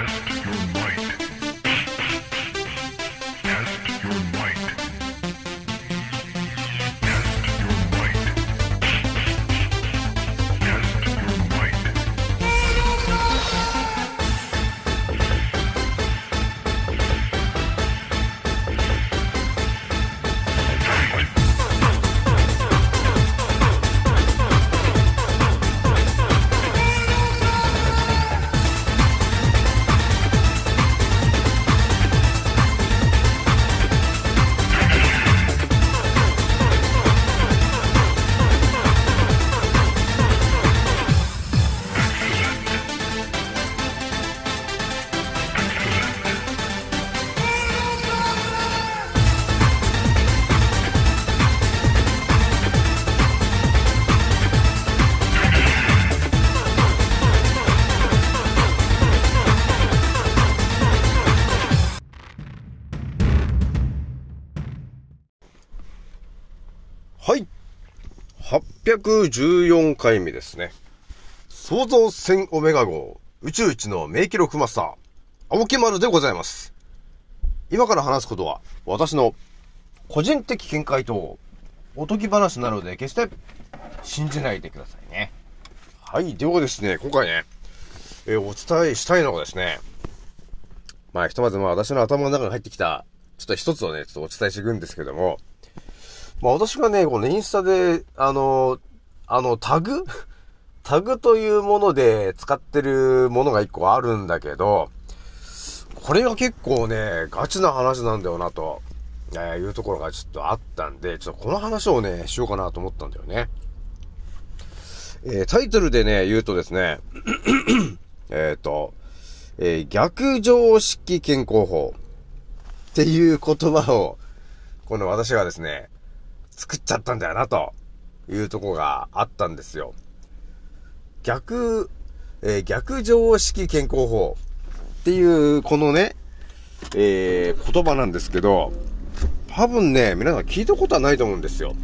はい。814回目ですね。創造船オメガ号宇宙一の名記録マスター、青木丸でございます。今から話すことは、私の個人的見解とおとぎ話なので決して信じないでくださいね。はい。ではですね、今回ね、えーお伝えしたいのがですね、まあ、ひとまずまあ私の頭の中に入ってきた、ちょっと一つをね、ちょっとお伝えしていくんですけども、まあ私がね、このインスタで、あの、あの、タグ？タグというもので使ってるものが一個あるんだけど、これが結構ね、ガチな話なんだよなと、えーいうところがちょっとあったんで、ちょっとこの話をね、しようかなと思ったんだよね。えータイトルでね、言うとですね、えっと、えー逆常識健康法っていう言葉を、この私がですね、作っちゃったんだよな、というとこがあったんですよ。逆、えー逆常識健康法っていう、このね、えー言葉なんですけど、多分ね、皆さん聞いたことはないと思うんですよ。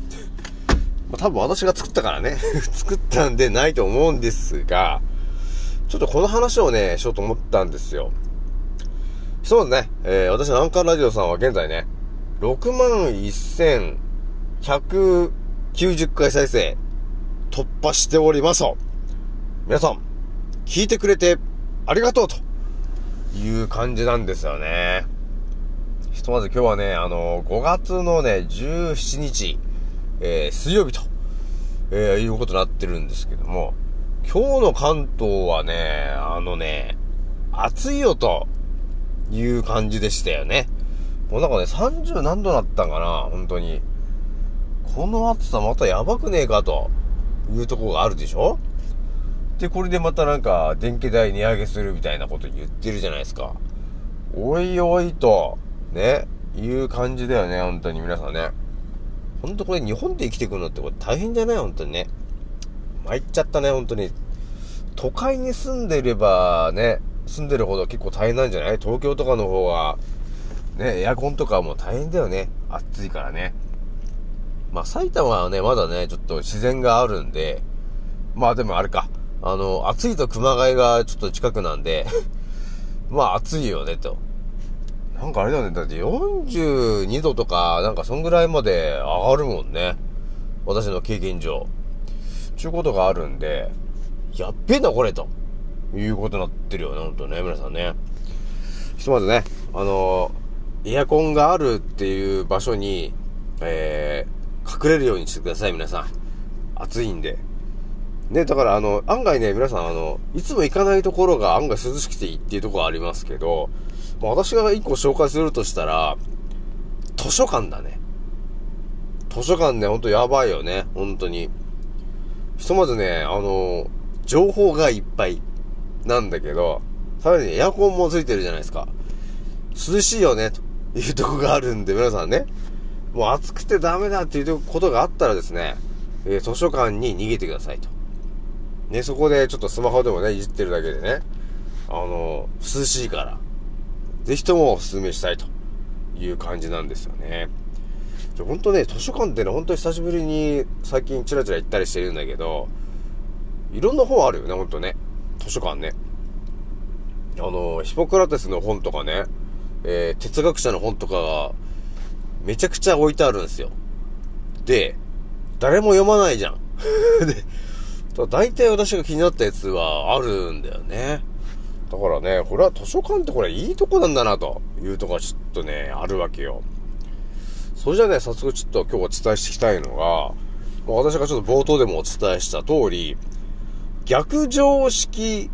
多分私が作ったからね、作ったんでないと思うんですが、ちょっとこの話をね、しようと思ったんですよ。ひとまずね、えー私のアンカーラジオさんは現在ね、6万190回再生突破しております。皆さん、聞いてくれてありがとうという感じなんですよね。ひとまず今日はね、あの5月のね、17日、えー水曜日と、えーいうことになってるんですけども、今日の関東はね、あのね、暑いよという感じでしたよね。もうなんかね、30何度なったんかな、本当に。この暑さまたやばくねえかというとこがあるでしょ？で、これでまたなんか電気代値上げするみたいなこと言ってるじゃないですか。おいおいと、ね、いう感じだよね、本当に皆さんね。ほんとこれ日本で生きていくのってこれ大変じゃない？本当にね。参っちゃったね、本当に。都会に住んでればね、住んでるほど結構大変なんじゃない？東京とかの方が、ね、エアコンとかも大変だよね。暑いからね。まあ埼玉はね、まだね、ちょっと自然があるんで、まあでもあれか。あの、暑いと熊谷がちょっと近くなんで、まあ暑いよね、と。なんかあれだよね、だって42度とか、なんかそんぐらいまで上がるもんね。私の経験上。ちゅうことがあるんで、やっべえな、これ、ということになってるよね、ほんとね、皆さんね。ひとまずね、あのエアコンがあるっていう場所に、えー、隠れるようにしてください、皆さん。暑いんで。ね、だからあの、案外ね、皆さんあの、いつも行かないところが案外涼しくていいっていうところありますけど、まあ、私が一個紹介するとしたら、図書館だね。図書館ね、ほんとやばいよね、本当に。ひとまずね、あの、情報がいっぱいなんだけど、さらにエアコンもついてるじゃないですか。涼しいよね、というとこがあるんで、皆さんね、もう暑くてダメだっていうことがあったらですね、えー図書館に逃げてくださいと。ね、そこでちょっとスマホでもね、いじってるだけでね、あの、涼しいから、ぜひともお勧めしたいという感じなんですよね。じゃ、ほんとね、図書館ってね、本当に久しぶりに最近チラチラ行ったりしてるんだけど、いろんな本あるよね、ほんとね。図書館ね。あの、ヒポクラテスの本とかね、えー、哲学者の本とかが、めちゃくちゃ置いてあるんですよ。で、誰も読まないじゃん。で、大体私が気になったやつはあるんだよね。だからね、これは図書館ってこれいいとこなんだなというとこがちょっとね、あるわけよ。それじゃあね、早速ちょっと今日お伝えしていきたいのが、私がちょっと冒頭でもお伝えした通り、逆常識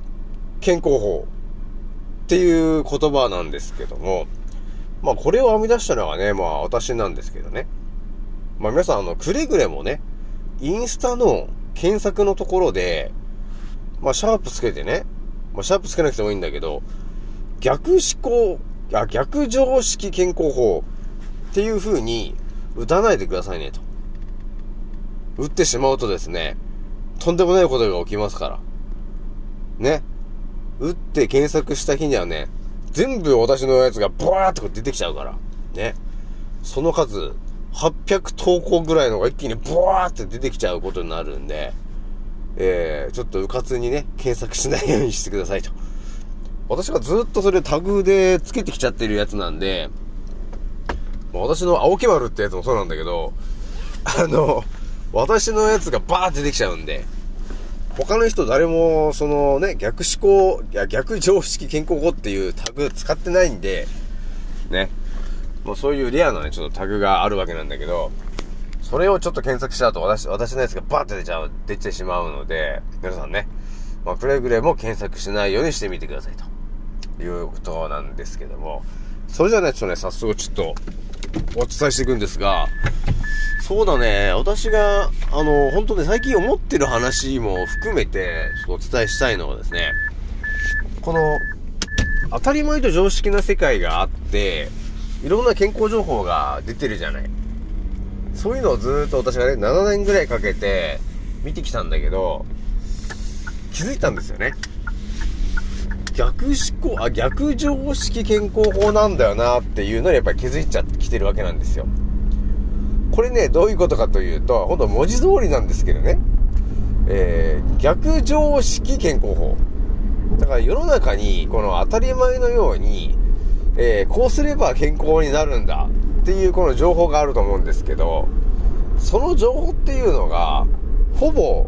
健康法っていう言葉なんですけども、まあこれを編み出したのはね、まあ私なんですけどね。まあ皆さんあの、くれぐれもね、インスタの検索のところで、まあシャープつけてね、まあシャープつけなくてもいいんだけど、逆思考、あ、逆常識健康法っていう風に打たないでくださいねと。打ってしまうとですね、とんでもないことが起きますから。ね。打って検索した日にはね、全部私のやつがブワーってこう出てきちゃうから。ね。その数、800投稿ぐらいのが一気にブワーって出てきちゃうことになるんで、えー、ちょっと迂闊にね、検索しないようにしてくださいと。私がずっとそれタグでつけてきちゃってるやつなんで、私の青木丸ってやつもそうなんだけど、あの、私のやつがバーって出てきちゃうんで、他の人誰も、そのね、逆思考、いや、逆常識健康法っていうタグ使ってないんで、ね。もうそういうレアなね、ちょっとタグがあるわけなんだけど、それをちょっと検索しちゃうと私、私のやつがバーって出ちゃう、出てしまうので、皆さんね、まあ、くれぐれも検索しないようにしてみてくださいということなんですけども、それじゃあね、ちょっとね、早速ちょっとお伝えしていくんですが、そうだね。私が、あの、本当ね、最近思ってる話も含めて、ちょっとお伝えしたいのはですね、この、当たり前と常識な世界があって、いろんな健康情報が出てるじゃない。そういうのをずっと私がね、7年ぐらいかけて見てきたんだけど、気づいたんですよね。逆思考、あ、逆常識健康法なんだよなっていうのにやっぱり気づいちゃってきてるわけなんですよ。これね、どういうことかというと、ほんと文字通りなんですけどね。えー、逆常識健康法。だから世の中に、この当たり前のように、えー、こうすれば健康になるんだっていうこの情報があると思うんですけど、その情報っていうのが、ほぼ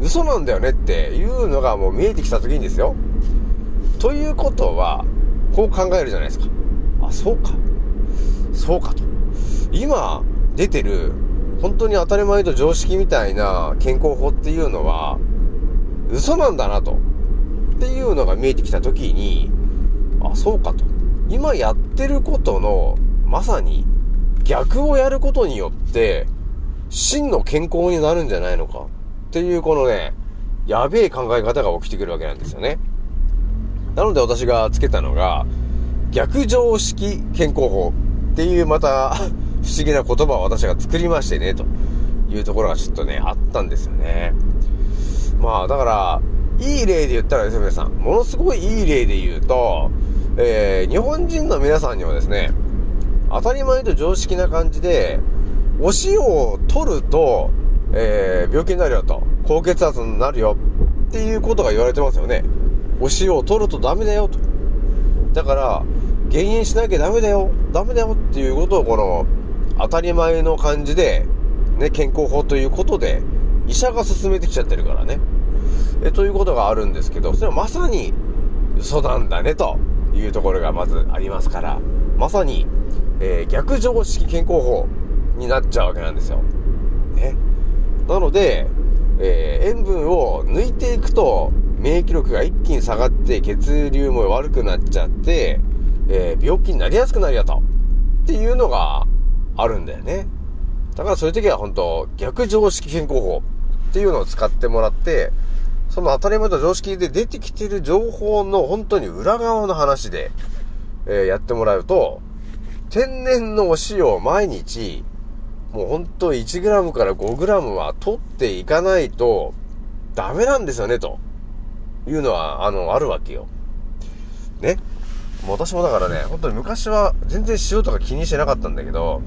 嘘なんだよねっていうのがもう見えてきた時にですよ。ということは、こう考えるじゃないですか。あ、そうか。そうかと。今、出てる、本当に当たり前と常識みたいな健康法っていうのは、嘘なんだなと。っていうのが見えてきた時に、あ、そうかと。今やってることの、まさに逆をやることによって、真の健康になるんじゃないのか。っていうこのね、やべえ考え方が起きてくるわけなんですよね。なので私がつけたのが、逆常識健康法っていうまた 不思議な言葉を私が作りましてね、というところがちょっとね、あったんですよね。まあ、だから、いい例で言ったらですね、皆さん、ものすごいいい例で言うと、えー、日本人の皆さんにはですね、当たり前と常識な感じで、お塩を取ると、えー、病気になるよと、高血圧になるよっていうことが言われてますよね。お塩を取るとダメだよと。だから、減塩しなきゃダメだよ、ダメだよっていうことをこの、当たり前の感じで、ね、健康法ということで、医者が進めてきちゃってるからね。え、ということがあるんですけど、それはまさに嘘なんだね、というところがまずありますから、まさに、えー、逆常識健康法になっちゃうわけなんですよ。ね。なので、えー、塩分を抜いていくと、免疫力が一気に下がって血流も悪くなっちゃって、えー、病気になりやすくなるよと。っていうのがあるんだよね。だからそういう時は本当逆常識健康法っていうのを使ってもらって、その当たり前と常識で出てきてる情報の本当に裏側の話で、えー、やってもらうと、天然のお塩を毎日、もう本当 1g から 5g は取っていかないとダメなんですよね、というのは、あの、あるわけよ。ね。も私もだからね、本当に昔は全然塩とか気にしてなかったんだけど、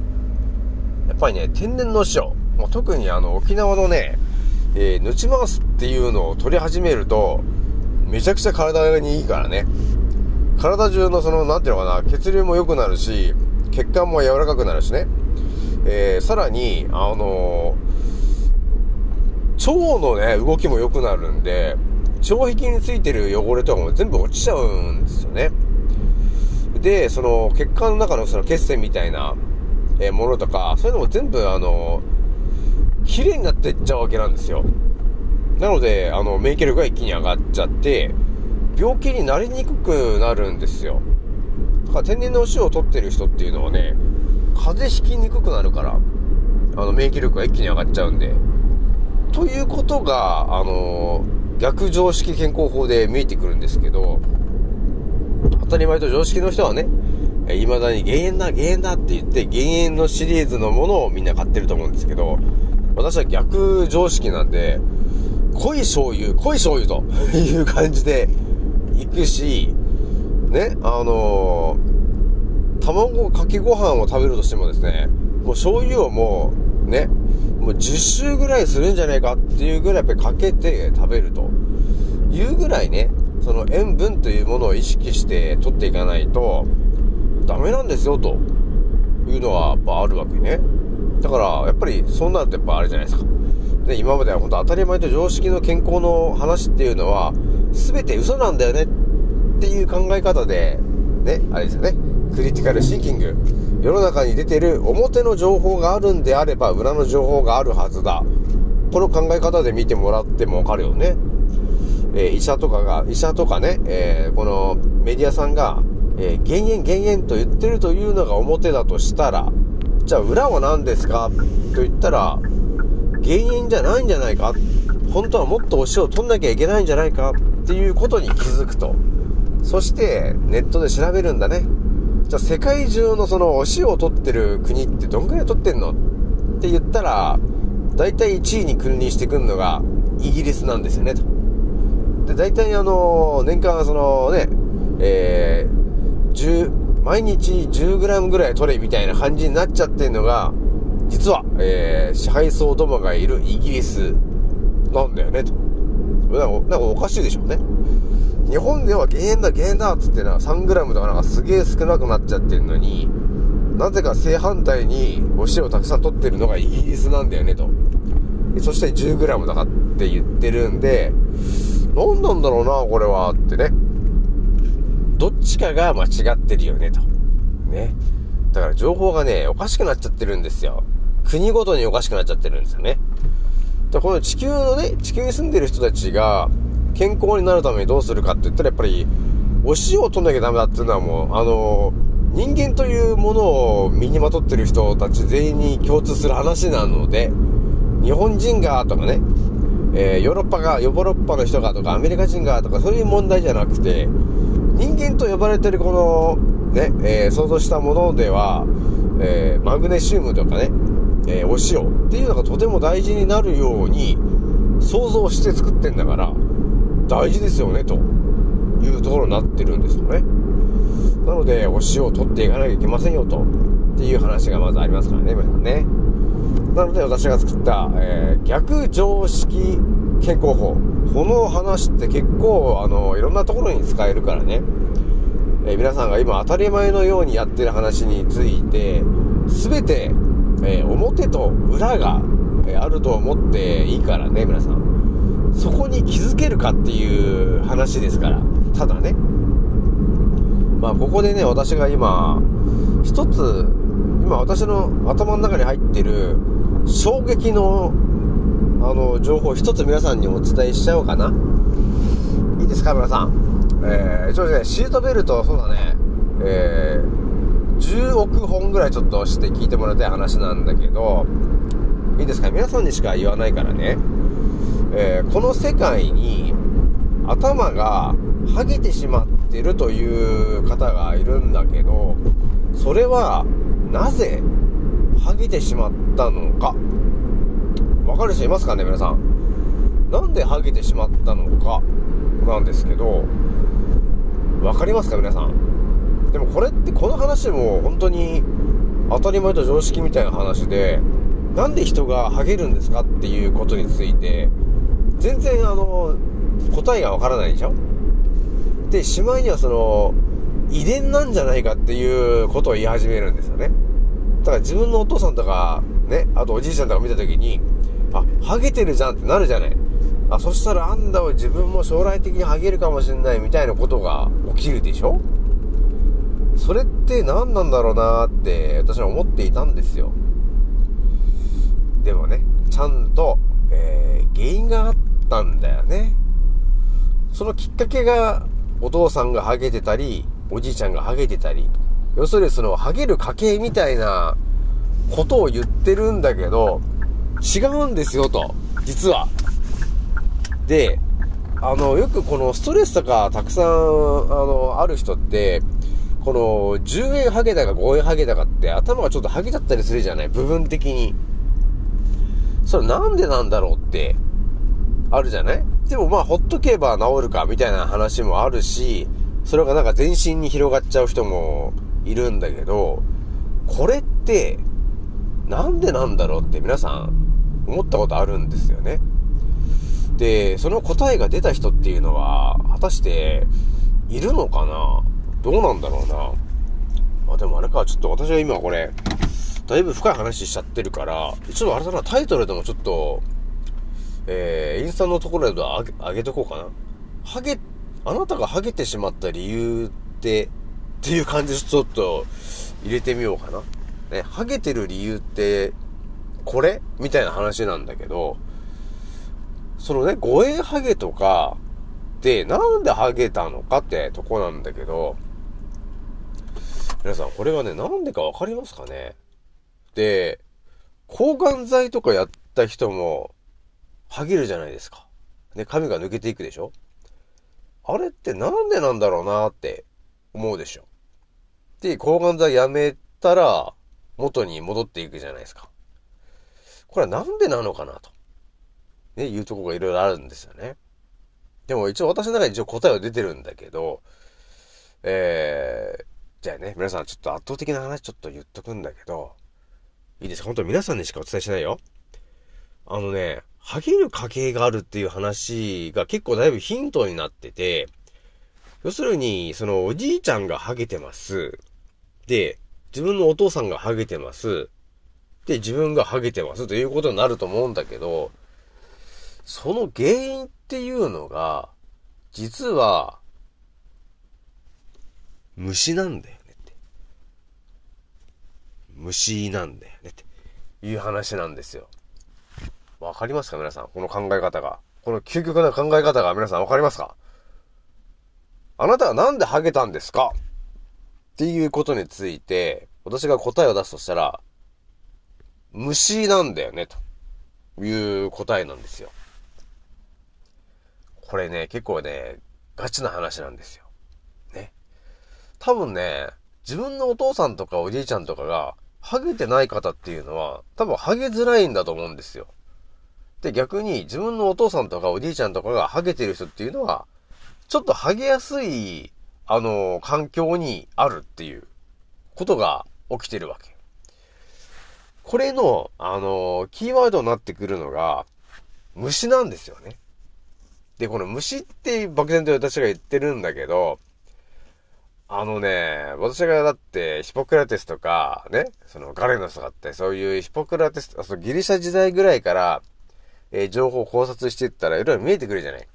やっぱりね、天然の塩、もう特にあの、沖縄のね、えー、ヌチマースっていうのを取り始めると、めちゃくちゃ体にいいからね。体中のその、なんていうのかな、血流も良くなるし、血管も柔らかくなるしね。えー、さらに、あのー、腸のね、動きも良くなるんで、腸壁についてる汚れとかも全部落ちちゃうんですよね。で、その血管の中のその血栓みたいな、え、ものとか、そういうのも全部あの、綺麗になってっちゃうわけなんですよ。なので、あの、免疫力が一気に上がっちゃって、病気になりにくくなるんですよ。だから天然のお塩を取ってる人っていうのはね、風邪ひきにくくなるから、あの、免疫力が一気に上がっちゃうんで。ということが、あのー、逆常識健康法で見えてくるんですけど、当たり前と常識の人はね、え未だに減塩だ、減塩だって言って、減塩のシリーズのものをみんな買ってると思うんですけど、私は逆常識なんで、濃い醤油、濃い醤油と いう感じで行くし、ね、あのー、卵かけご飯を食べるとしてもですね、もう醤油をもう、ね、もう10周ぐらいするんじゃないかっていうぐらいやっぱりかけて食べるというぐらいね、その塩分というものを意識して取っていかないとダメなんですよというのはやっぱあるわけね。だからやっぱりそうなるとやっぱあれじゃないですか。で、今までは本当当たり前と常識の健康の話っていうのは、全て嘘なんだよねっていう考え方で、ね、あれですよね、クリティカルシンキング。世の中に出てる表の情報があるんであれば、裏の情報があるはずだ。この考え方で見てもらってもわかるよね。えー、医者とかが、医者とかね、えー、このメディアさんが、え、減塩減塩と言ってるというのが表だとしたら、じゃあ裏は何ですか？と言ったら、原因じゃないんじゃないか？本当はもっとお塩を取んなきゃいけないんじゃないか？っていうことに気づくと。そしてネットで調べるんだね。じゃあ世界中のそのお塩を取ってる国ってどんくらい取ってんのって言ったら、大体1位に君臨してくるのがイギリスなんですよね、と。で、大体あの、年間そのね、えー、10、毎日 10g ぐらい取れみたいな感じになっちゃってるのが、実は、えー、支配層どもがいるイギリスなんだよね、と。なんか、なんかおかしいでしょうね。日本では減塩だ、減塩だっつってな、3g とかなんかすげえ少なくなっちゃってるのに、なぜか正反対にお塩をたくさん取ってるのがイギリスなんだよね、と。そして 10g だかって言ってるんで、何なんだろうな、これは、ってね。どっちかが間違ってるよね、と。ね。だから情報がね、おかしくなっちゃってるんですよ。国ごとにおかしくなっちゃってるんですよね。で、この地球のね、地球に住んでる人たちが健康になるためにどうするかって言ったらやっぱり、お塩を取んなきゃダメだっていうのはもう、あの人間というものを身にまとってる人たち全員に共通する話なので、日本人がとかね、えー、ヨーロッパが、ヨーロッパの人がとか、アメリカ人がとか、そういう問題じゃなくて、人間と呼ばれてるこの、ね、えー、想像したものでは、えー、マグネシウムとかね、え、お塩っていうのがとても大事になるように想像して作ってんだから大事ですよねと。いうところになってるんですよね。なのでお塩を取っていかなきゃいけませんよと。っていう話がまずありますからね皆さんね。なので私が作った、えー、逆常識健康法。この話って結構あのいろんなところに使えるからね、えー、皆さんが今当たり前のようにやってる話について全てえー、表と裏が、あると思っていいからね、皆さん。そこに気づけるかっていう話ですから。ただね。まあ、ここでね、私が今、一つ、今私の頭の中に入ってる衝撃の、あの、情報一つ皆さんにお伝えしちゃおうかな。いいですか、皆さん。えー、ちょっとね、シートベルト、そうだね、えー、10億本ぐらいちょっとして聞いてもらいたい話なんだけど、いいですか？皆さんにしか言わないからね。えー、この世界に頭が剥げてしまってるという方がいるんだけど、それはなぜ剥げてしまったのか？わかる人いますかね皆さん？なんで剥げてしまったのかなんですけど、わかりますか皆さん？でもこれってこの話も本当に当たり前と常識みたいな話でなんで人がハゲるんですかっていうことについて全然あの答えがわからないでしょ？でしまいにはその遺伝なんじゃないかっていうことを言い始めるんですよね。だから自分のお父さんとか、ね、あとおじいちゃんとか見たときに、あ、ハゲてるじゃんってなるじゃない。あ、そしたらあんだを自分も将来的にハゲるかもしれないみたいなことが起きるでしょ？それって何なんだろうなって私は思っていたんですよ。でもね、ちゃんと、えー、原因があったんだよね。そのきっかけが、お父さんがハゲてたり、おじいちゃんがハゲてたり、要するにそのハゲる家系みたいなことを言ってるんだけど、違うんですよと、実は。で、あの、よくこのストレスとかたくさん、あの、ある人って、この、10円ハゲだか5円ハゲだかって頭がちょっとハゲちゃったりするじゃない部分的に。それなんでなんだろうって、あるじゃない？でもまあ、ほっとけば治るかみたいな話もあるし、それがなんか全身に広がっちゃう人もいるんだけど、これって、なんでなんだろうって皆さん思ったことあるんですよね。で、その答えが出た人っていうのは、果たしているのかな？どうなんだろうな？まあでもあれか、ちょっと私は今これ、だいぶ深い話しちゃってるから、ちょっとあれだな、タイトルでもちょっと、えー、インスタのところで上げ、上げとこうかな。ハゲ、あなたがハゲてしまった理由って、っていう感じでちょっと入れてみようかな。ね、ハゲてる理由って、これみたいな話なんだけど、そのね、護衛ハゲとか、で、なんでハゲたのかってとこなんだけど、皆さん、これはね、なんでかわかりますかね？で、抗がん剤とかやった人も、ハゲるじゃないですか。ね、髪が抜けていくでしょ？あれってなんでなんだろうなって思うでしょ。で、抗がん剤やめたら、元に戻っていくじゃないですか。これはなんでなのかなと。ね、いうとこがいろいろあるんですよね。でも一応私の中に一応答えは出てるんだけど、えー、じゃあね、皆さんちょっと圧倒的な話ちょっと言っとくんだけど、いいですか？本当皆さんにしかお伝えしないよ。あのね、ハゲる家系があるっていう話が結構だいぶヒントになってて、要するに、そのおじいちゃんがハゲてます。で、自分のお父さんがハゲてます。で、自分がハゲてますということになると思うんだけど、その原因っていうのが、実は、虫なんだよねって。虫なんだよねっていう話なんですよ。わかりますか皆さん？この考え方が。この究極な考え方が皆さんわかりますか？あなたはなんでハゲたんですか？っていうことについて、私が答えを出すとしたら、虫なんだよね、という答えなんですよ。これね、結構ね、ガチな話なんですよ。ね。多分ね、自分のお父さんとかおじいちゃんとかが、ハゲてない方っていうのは、多分ハゲづらいんだと思うんですよ。で、逆に自分のお父さんとかおじいちゃんとかがハゲてる人っていうのは、ちょっとハゲやすい、あの、環境にあるっていうことが起きてるわけ。これの、あの、キーワードになってくるのが、虫なんですよね。で、この虫って漠然と私が言ってるんだけど、あのね、私がだってヒポクラテスとか、ね、そのガレノスとかって、そういうヒポクラテス、そのギリシャ時代ぐらいから、えー、情報を考察していったらいろいろ見えてくるじゃない。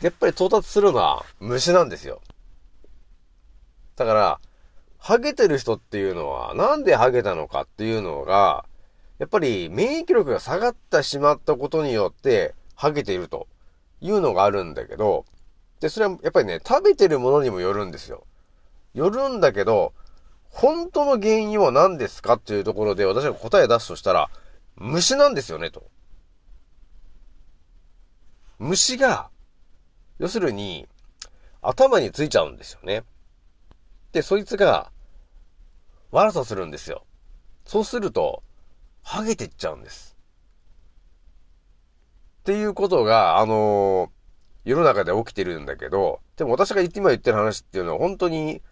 やっぱり到達するのは虫なんですよ。だから、ハゲてる人っていうのは、なんでハゲたのかっていうのが、やっぱり免疫力が下がってしまったことによって、ハゲているというのがあるんだけど、で、それはやっぱりね、食べてるものにもよるんですよ。よるんだけど、本当の原因は何ですかっていうところで私が答え出すとしたら、虫なんですよね、と。虫が、要するに、頭についちゃうんですよね。で、そいつが、悪さするんですよ。そうすると、ハゲてっちゃうんです。っていうことが、あのー、世の中で起きてるんだけど、でも私が今言ってる話っていうのは本当に、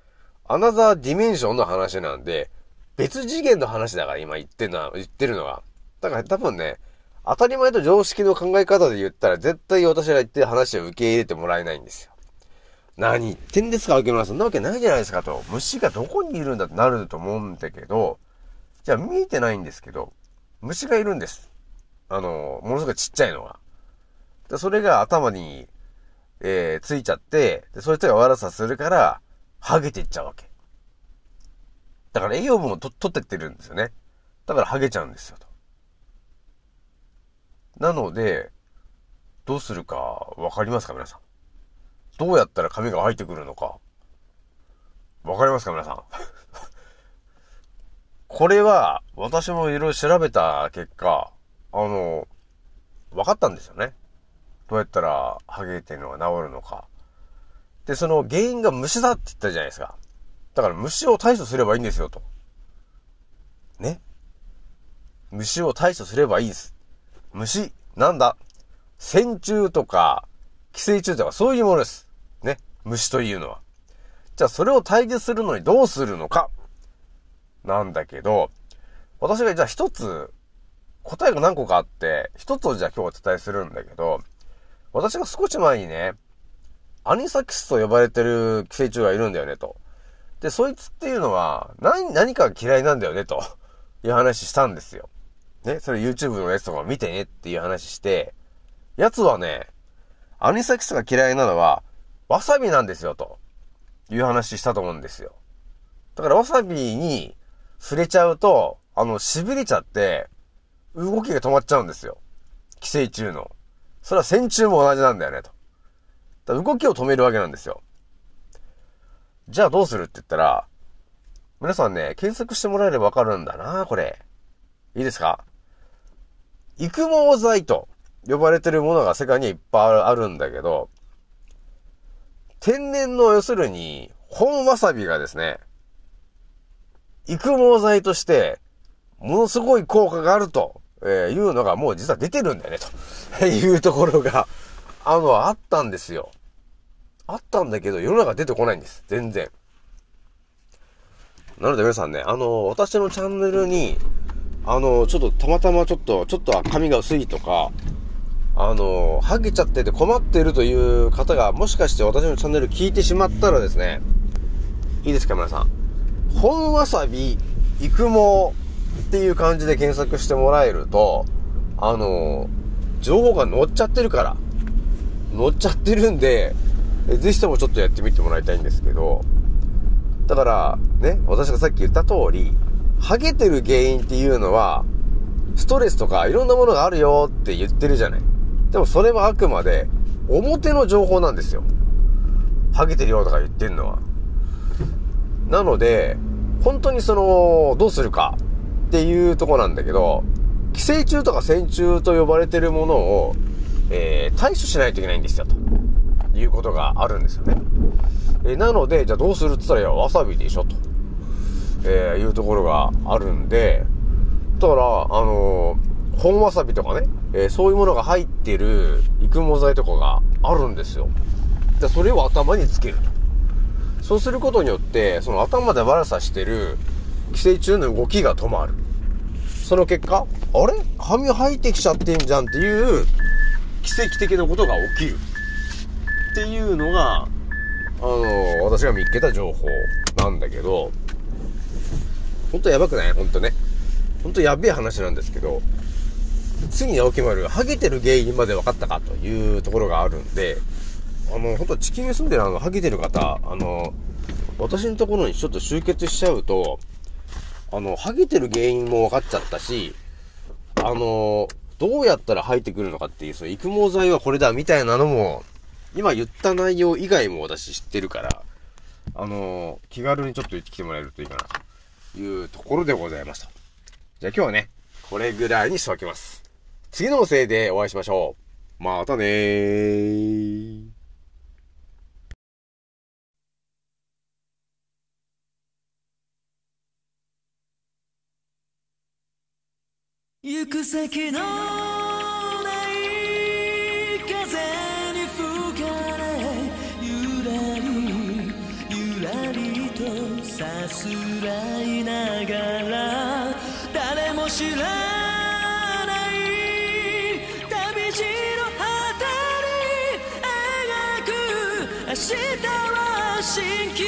another dimension の話なんで、別次元の話だから今言ってんのは、言ってるのは。だから多分ね、当たり前と常識の考え方で言ったら絶対私が言って話を受け入れてもらえないんですよ。何言ってんですか、秋村さん。そんなわけないじゃないですかと。虫がどこにいるんだってなると思うんだけど、じゃあ見えてないんですけど、虫がいるんです。あの、ものすごいちっちゃいのが。でそれが頭に、えー、ついちゃって、で、そいつが悪さするから、剥げていっちゃうわけ。だから栄養分を取ってってるんですよね。だから剥げちゃうんですよと。なので、どうするかわかりますか皆さん？どうやったら髪が生えてくるのか？わかりますか皆さん？これは、私もいろいろ調べた結果、あの、分かったんですよね。どうやったら、ハゲっていうのが治るのか。で、その原因が虫だって言ったじゃないですか。だから虫を対処すればいいんですよ、と。ね？虫を対処すればいいです。虫、なんだ？線虫とか、寄生虫とかそういうものです。ね。虫というのは。じゃあそれを退治するのにどうするのかなんだけど、私がじゃあ一つ、答えが何個かあって、一つをじゃあ今日お伝えするんだけど、私が少し前にね、アニサキスと呼ばれてる寄生虫がいるんだよね、と。で、そいつっていうのは、何、何か嫌いなんだよね、という話したんですよ。ね、それ YouTube のやつとか見てねっていう話して、やつはね、アニサキスが嫌いなのは、わさびなんですよ、という話したと思うんですよ。だからわさびに触れちゃうと、あの、痺れちゃって、動きが止まっちゃうんですよ。寄生虫の。それは線虫も同じなんだよね、と。だ動きを止めるわけなんですよ。じゃあどうするって言ったら、皆さんね、検索してもらえればわかるんだな、これ。いいですか？育毛剤と呼ばれてるものが世界にいっぱいあるんだけど、天然の要するに、本わさびがですね、育毛剤として、ものすごい効果があると、えいうのがもう実は出てるんだよね、と いうところが、あの、あったんですよ。あったんだけど、世の中出てこないんです。全然。なので皆さんね、あの、私のチャンネルに、あの、ちょっとたまたまちょっと、ちょっと髪が薄いとか、あの、ハゲちゃってて困っているという方が、もしかして私のチャンネル聞いてしまったらですね、いいですか皆さん。本わさび、育毛っていう感じで検索してもらえると、あの、情報が載っちゃってるから、載っちゃってるんで、ぜひともちょっとやってみてもらいたいんですけど、だから、ね、私がさっき言った通り、ハゲてる原因っていうのは、ストレスとかいろんなものがあるよって言ってるじゃない。でもそれはあくまで、表の情報なんですよ。ハゲてるよとか言ってんのは。なので、本当にその、どうするかっていうとこなんだけど、寄生虫とか線虫と呼ばれてるものを、えー、対処しないといけないんですよ、ということがあるんですよね。えー、なので、じゃあどうするって言ったら、いや、わさびでしょ、と、えー、いうところがあるんで、だから、あのー、本わさびとかね、えそういうものが入ってる育毛剤とかがあるんですよ。で、それを頭につけると。そうすることによって、その頭で悪さしてる寄生虫の動きが止まる。その結果、あれ？髪生えてきちゃってんじゃんっていう奇跡的なことが起きる。っていうのが、あの、私が見っけた情報なんだけど、ほんとやばくない？ほんとね。ほんとやべえ話なんですけど、次に青木丸が、ハゲてる原因まで分かったかというところがあるんで、あの、本当地球に住んでるあの、ハゲてる方、あの、私のところにちょっと集結しちゃうと、あの、ハゲてる原因も分かっちゃったし、あの、どうやったら生えてくるのかっていう、その育毛剤はこれだみたいなのも、今言った内容以外も私知ってるから、あの、気軽にちょっと言ってきてもらえるといいかな、いうところでございました。じゃあ今日はね、これぐらいにしておきます。次のせいでお会いしましょう。またねー。行く先のない風に吹かれゆらりゆらりとさすらいがら誰も知らない旅路の果てに描く明日は蜃気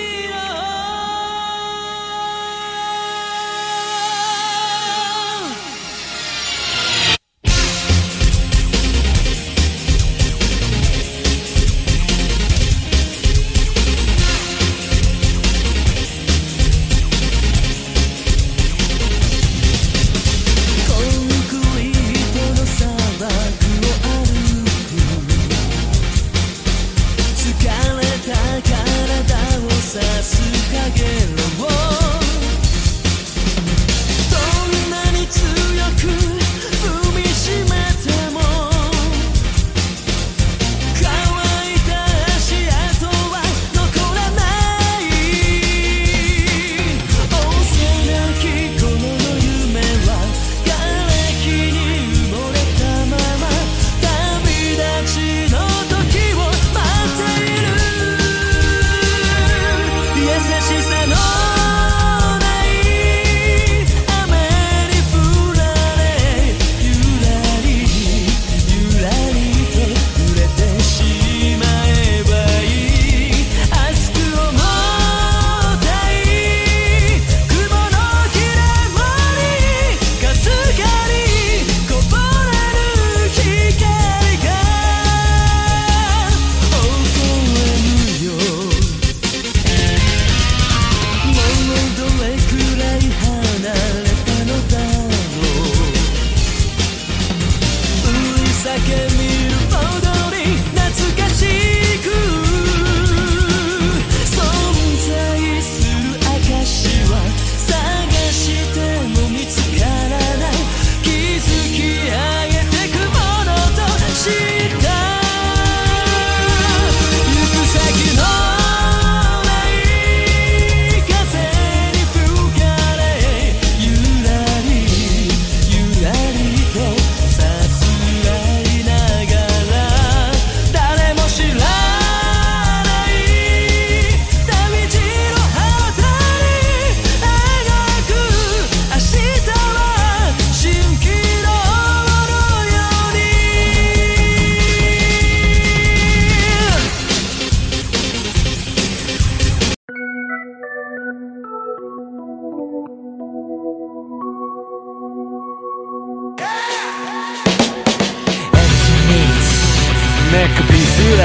ネックピースだ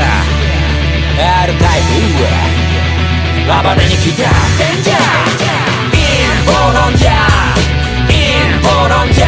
R タイプは暴れに来たデンジャーインボロンジャーインボロンジャー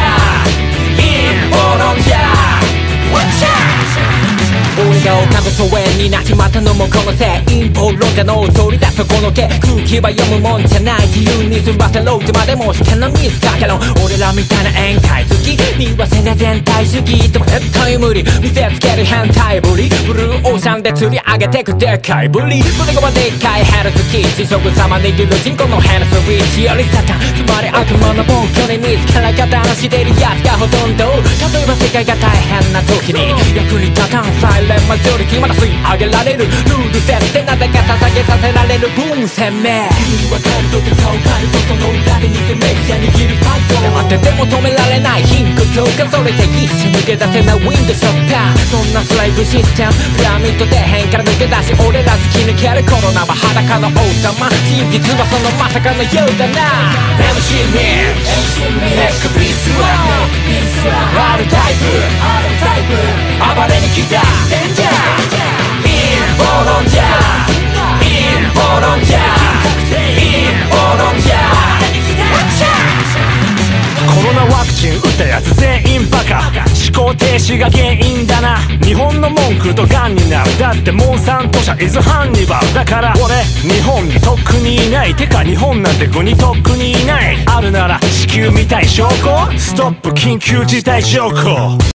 インボロンジャー Watch out 俺が疎遠になっちまったのもこのせい陰謀論者の通りだそこのけ空気は読むもんじゃない自由に済ませろってまでも試験のミスだけど俺らみたいな宴会好き見忘れ全体主義でも絶対無理見せつける変態ぶりブルーオーシャンで釣り上げてくでかいぶり胸がまでっかいヘルツキー地食様握る人口のヘルスウィッチよりサタンつまり悪魔の暴挙に見つから方のしてるやつがほとんど例えば世界が大変な時に役に立たんサイレンマジョリティまだ吸い上げられる。ルール設定なぜか捧げさせられる。分鮮明。君にわかると顔変えるとその裏で偽メディア握るタイトル黙ってても止められない貧困強化それで一緒抜け出せないウィンドショッターそんなスライブシステムピラミッド底辺から抜け出し俺ら突き抜けるコロナは裸の王様真実はそのまさかのようだな MC ミックネックピースは R タイプ暴れに来たデンジャーインボロンジャーインボロンジャーインボロンジャーコロナワクチン打ったやつ全員バカ。思考停止が原因だな。日本の文句とガンになる。だってモンサント社イズハンニバルだから。俺日本にとっくにいない。てか日本なんて国とっくにいない。あるなら地球みたい証拠。ストップ緊急事態証拠。